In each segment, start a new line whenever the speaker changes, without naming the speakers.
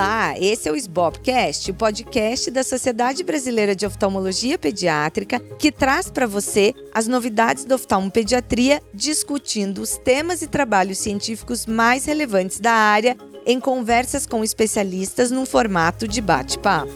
Olá, esse é o SBOPcast, o podcast da Sociedade Brasileira de Oftalmologia Pediátrica, que traz para você as novidades da oftalmopediatria, discutindo os temas e trabalhos científicos mais relevantes da área em conversas com especialistas num formato de bate-papo.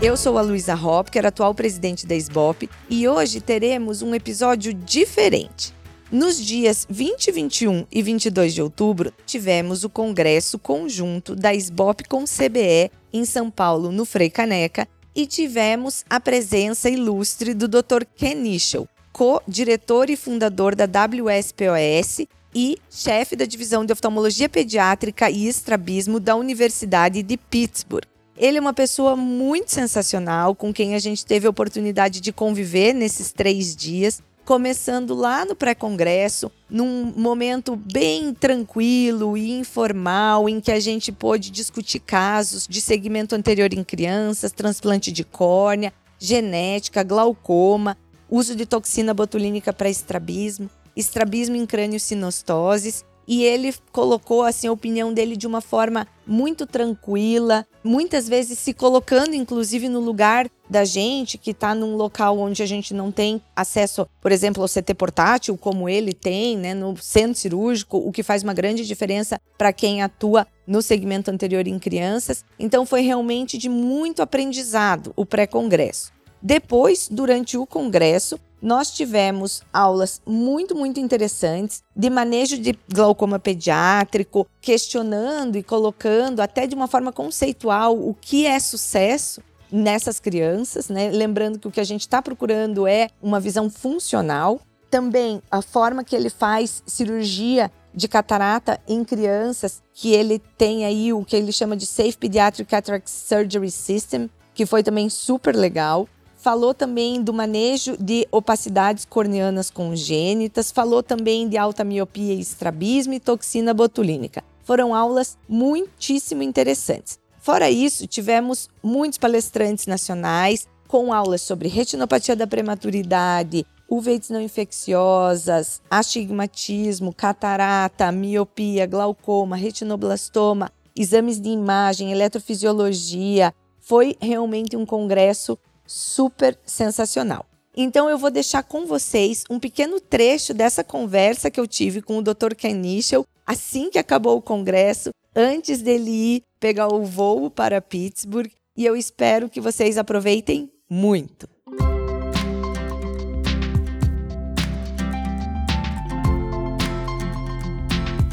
Eu sou a Luísa Hopker, atual presidente da SBOP, e hoje teremos um episódio diferente. Nos dias 20, 21 e 22 de outubro, tivemos o congresso conjunto da SBOP com CBE em São Paulo, no Frei Caneca, e tivemos a presença ilustre do Dr. Ken Nischel, co-diretor e fundador da WSPOS e chefe da divisão de oftalmologia pediátrica e estrabismo da Universidade de Pittsburgh. Ele é uma pessoa muito sensacional, com quem a gente teve a oportunidade de conviver nesses três dias começando lá no pré-congresso, num momento bem tranquilo e informal, em que a gente pôde discutir casos de segmento anterior em crianças, transplante de córnea, genética, glaucoma, uso de toxina botulínica para estrabismo, estrabismo em crânio sinostoses e ele colocou assim a opinião dele de uma forma muito tranquila, muitas vezes se colocando inclusive no lugar da gente que está num local onde a gente não tem acesso, por exemplo, ao CT portátil como ele tem, né, no centro cirúrgico, o que faz uma grande diferença para quem atua no segmento anterior em crianças. Então foi realmente de muito aprendizado o pré-congresso. Depois, durante o congresso, nós tivemos aulas muito, muito interessantes de manejo de glaucoma pediátrico, questionando e colocando até de uma forma conceitual o que é sucesso nessas crianças, né? Lembrando que o que a gente está procurando é uma visão funcional. Também a forma que ele faz cirurgia de catarata em crianças, que ele tem aí o que ele chama de Safe Pediatric Cataract Surgery System, que foi também super legal falou também do manejo de opacidades corneanas congênitas, falou também de alta miopia e estrabismo e toxina botulínica. Foram aulas muitíssimo interessantes. Fora isso, tivemos muitos palestrantes nacionais com aulas sobre retinopatia da prematuridade, uveites não infecciosas, astigmatismo, catarata, miopia, glaucoma, retinoblastoma, exames de imagem, eletrofisiologia. Foi realmente um congresso super sensacional. Então eu vou deixar com vocês um pequeno trecho dessa conversa que eu tive com o Dr. Ken Nischel assim que acabou o congresso, antes dele ir pegar o voo para Pittsburgh, e eu espero que vocês aproveitem muito.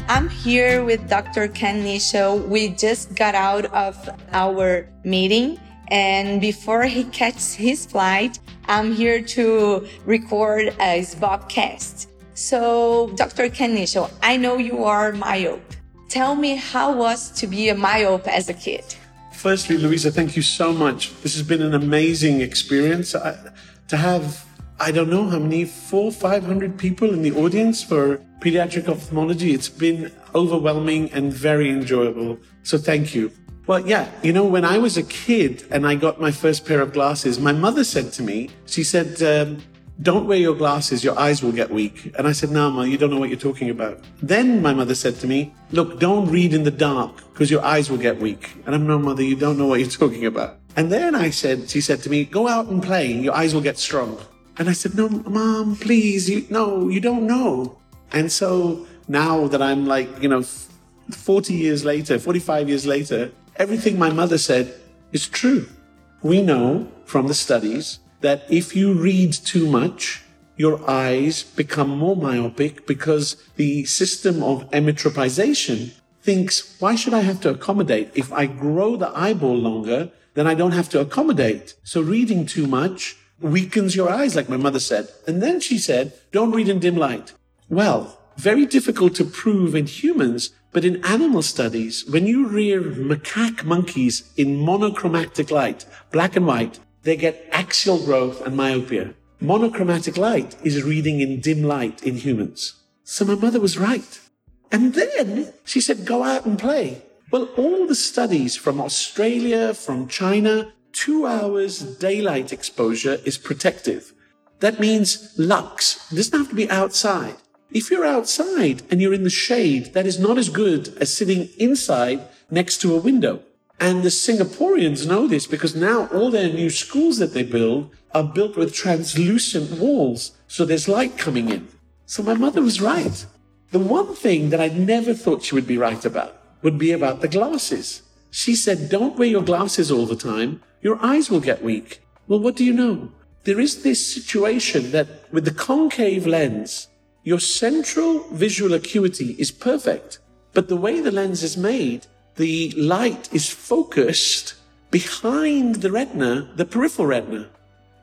I'm here with Dr. Ken Nischel. We just got out of our meeting And before he catches his flight, I'm here to record a Bobcast. So, Dr. Ken Nischal, I know you are myope. Tell me how was to be a myope as a kid?
Firstly, Louisa, thank you so much. This has been an amazing experience. I, to have, I don't know how many, four, five hundred people in the audience for pediatric ophthalmology. It's been overwhelming and very enjoyable. So thank you. Well, yeah, you know, when I was a kid and I got my first pair of glasses, my mother said to me, she said, um, don't wear your glasses, your eyes will get weak. And I said, no, ma, you don't know what you're talking about. Then my mother said to me, look, don't read in the dark because your eyes will get weak. And I'm, no, mother, you don't know what you're talking about. And then I said, she said to me, go out and play, your eyes will get strong. And I said, no, mom, please, you, no, you don't know. And so now that I'm like, you know, 40 years later, 45 years later, everything my mother said is true. We know from the studies that if you read too much, your eyes become more myopic because the system of emmetropization thinks, why should I have to accommodate? If I grow the eyeball longer, then I don't have to accommodate. So reading too much weakens your eyes, like my mother said. And then she said, don't read in dim light. Well, very difficult to prove in humans but in animal studies, when you rear macaque monkeys in monochromatic light, black and white, they get axial growth and myopia. Monochromatic light is reading in dim light in humans. So my mother was right. And then she said, go out and play. Well, all the studies from Australia, from China, two hours daylight exposure is protective. That means lux. It doesn't have to be outside. If you're outside and you're in the shade, that is not as good as sitting inside next to a window. And the Singaporeans know this because now all their new schools that they build are built with translucent walls. So there's light coming in. So my mother was right. The one thing that I never thought she would be right about would be about the glasses. She said, don't wear your glasses all the time. Your eyes will get weak. Well, what do you know? There is this situation that with the concave lens, your central visual acuity is perfect. But the way the lens is made, the light is focused behind the retina, the peripheral retina.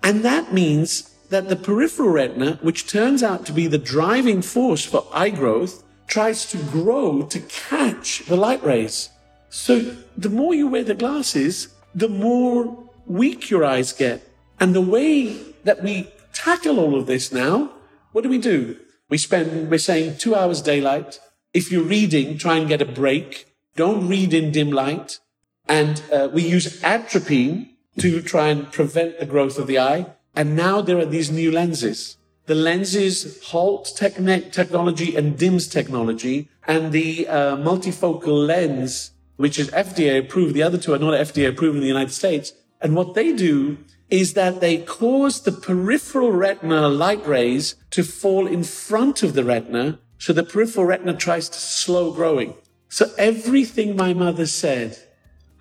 And that means that the peripheral retina, which turns out to be the driving force for eye growth, tries to grow to catch the light rays. So the more you wear the glasses, the more weak your eyes get. And the way that we tackle all of this now, what do we do? We spend, we're saying two hours daylight. If you're reading, try and get a break. Don't read in dim light. And uh, we use atropine to try and prevent the growth of the eye. And now there are these new lenses. The lenses HALT technology and DIMS technology and the uh, multifocal lens, which is FDA approved. The other two are not FDA approved in the United States. And what they do is that they cause the peripheral retina light rays to fall in front of the retina. So the peripheral retina tries to slow growing. So everything my mother said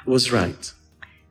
was right.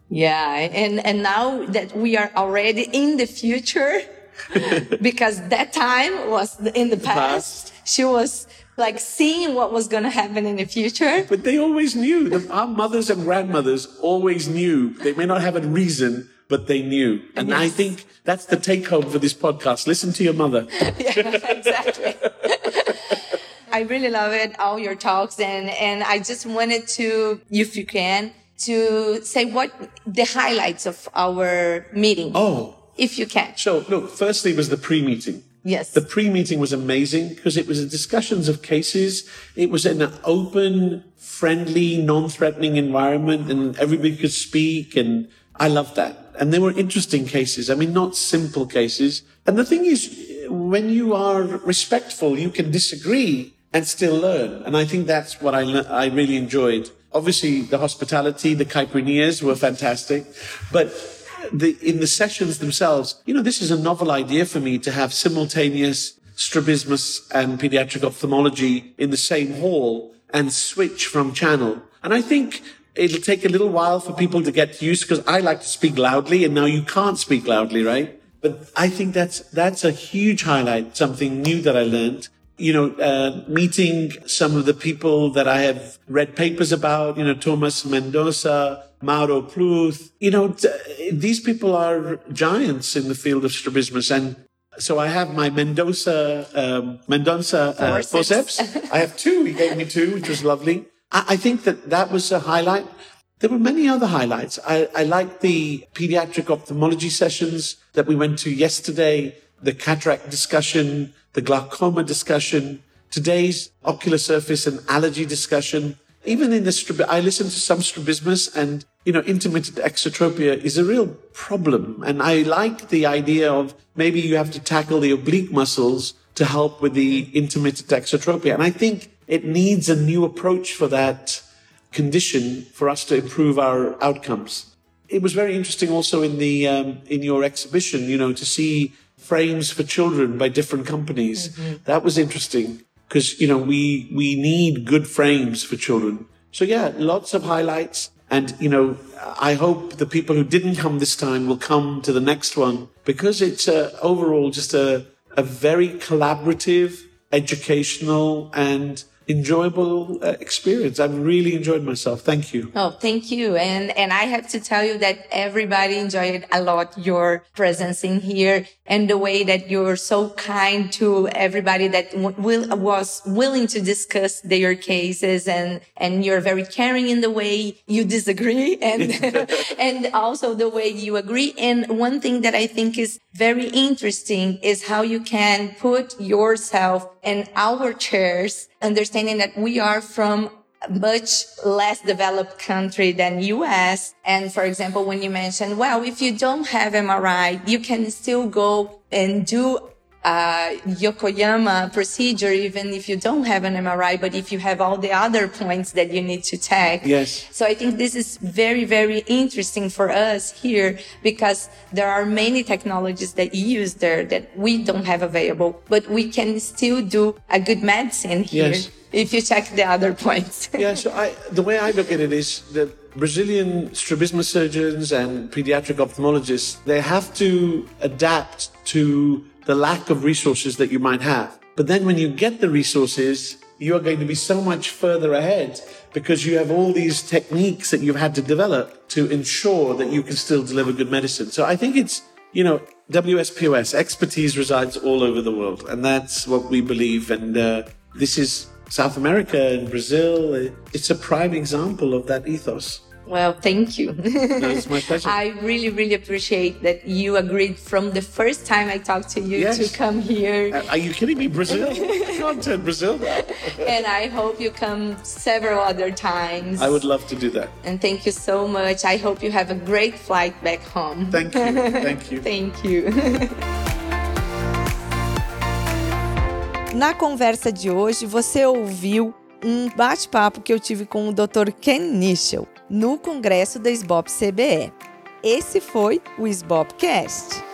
Yeah, and and now that we are already in the future, because that time was in the past, past. she was like seeing what was going to happen in the future.
But they always knew. Our mothers and grandmothers always knew. They may not have a reason, but they knew. And yes. I think that's the take home for this podcast. Listen to your mother.
yeah, exactly. I really love it, all your talks, and and I just wanted to, if you can, to say what the highlights of our meeting.
Oh.
If you can.
So, look, firstly was the pre-meeting.
Yes.
The pre-meeting was amazing because it was a discussions of cases. It was in an open, friendly, non-threatening environment and everybody could speak and I loved that. And they were interesting cases. I mean, not simple cases. And the thing is, when you are respectful, you can disagree and still learn. And I think that's what I, I really enjoyed. Obviously, the hospitality, the caipirinhas were fantastic, but the, in the sessions themselves, you know, this is a novel idea for me to have simultaneous strabismus and pediatric ophthalmology in the same hall and switch from channel. And I think it'll take a little while for people to get used because I like to speak loudly and now you can't speak loudly, right? But I think that's, that's a huge highlight, something new that I learned you know, uh, meeting some of the people that I have read papers about, you know, Thomas Mendoza, Mauro Plut, you know, t- these people are giants in the field of strabismus. And so I have my Mendoza, um, Mendoza uh, forceps. I have two. He gave me two, which was lovely. I, I think that that was a highlight. There were many other highlights. I, I liked the pediatric ophthalmology sessions that we went to yesterday, the cataract discussion, the glaucoma discussion, today's ocular surface and allergy discussion. Even in the strab- I listened to some strabismus and, you know, intermittent exotropia is a real problem. And I like the idea of maybe you have to tackle the oblique muscles to help with the intermittent exotropia. And I think it needs a new approach for that condition for us to improve our outcomes. It was very interesting also in the, um, in your exhibition, you know, to see frames for children by different companies. Mm-hmm. That was interesting because, you know, we, we need good frames for children. So yeah, lots of highlights. And, you know, I hope the people who didn't come this time will come to the next one because it's uh, overall just a, a very collaborative, educational and enjoyable uh, experience. I've really enjoyed myself. Thank you.
Oh, thank you. And, and I have to tell you that everybody enjoyed a lot your presence in here and the way that you're so kind to everybody that will, was willing to discuss their cases and, and you're very caring in the way you disagree and, and also the way you agree. And one thing that I think is very interesting is how you can put yourself in our chairs understanding that we are from much less developed country than US. And for example, when you mentioned, well, if you don't have MRI, you can still go and do uh, Yokoyama procedure, even if you don't have an MRI, but if you have all the other points that you need to check.
Yes.
So I think this is very, very interesting for us here because there are many technologies that you use there that we don't have available, but we can still do a good medicine here.
Yes.
If you check the other points.
yeah, so I, the way I look at it is that Brazilian strabismus surgeons and pediatric ophthalmologists, they have to adapt to the lack of resources that you might have. But then when you get the resources, you are going to be so much further ahead because you have all these techniques that you've had to develop to ensure that you can still deliver good medicine. So I think it's, you know, WSPOS, expertise resides all over the world. And that's what we believe. And uh, this is South America and Brazil. It's a prime example of that ethos.
Well, thank you.
No, it's my pleasure.
I really, really appreciate that you agreed from the first time I talked to you
Yes.
to come here.
Uh, Are you kidding me? Brazil? Turn Brazil
and I hope you come several other times.
I would love to do that.
And thank you so much. I hope you have a great flight back home.
Thank you. Thank you.
Thank you.
Na conversa de hoje, você ouviu um bate-papo que eu tive com o Dr. Ken Nischel no congresso da SBOP CBE. Esse foi o SBOPcast.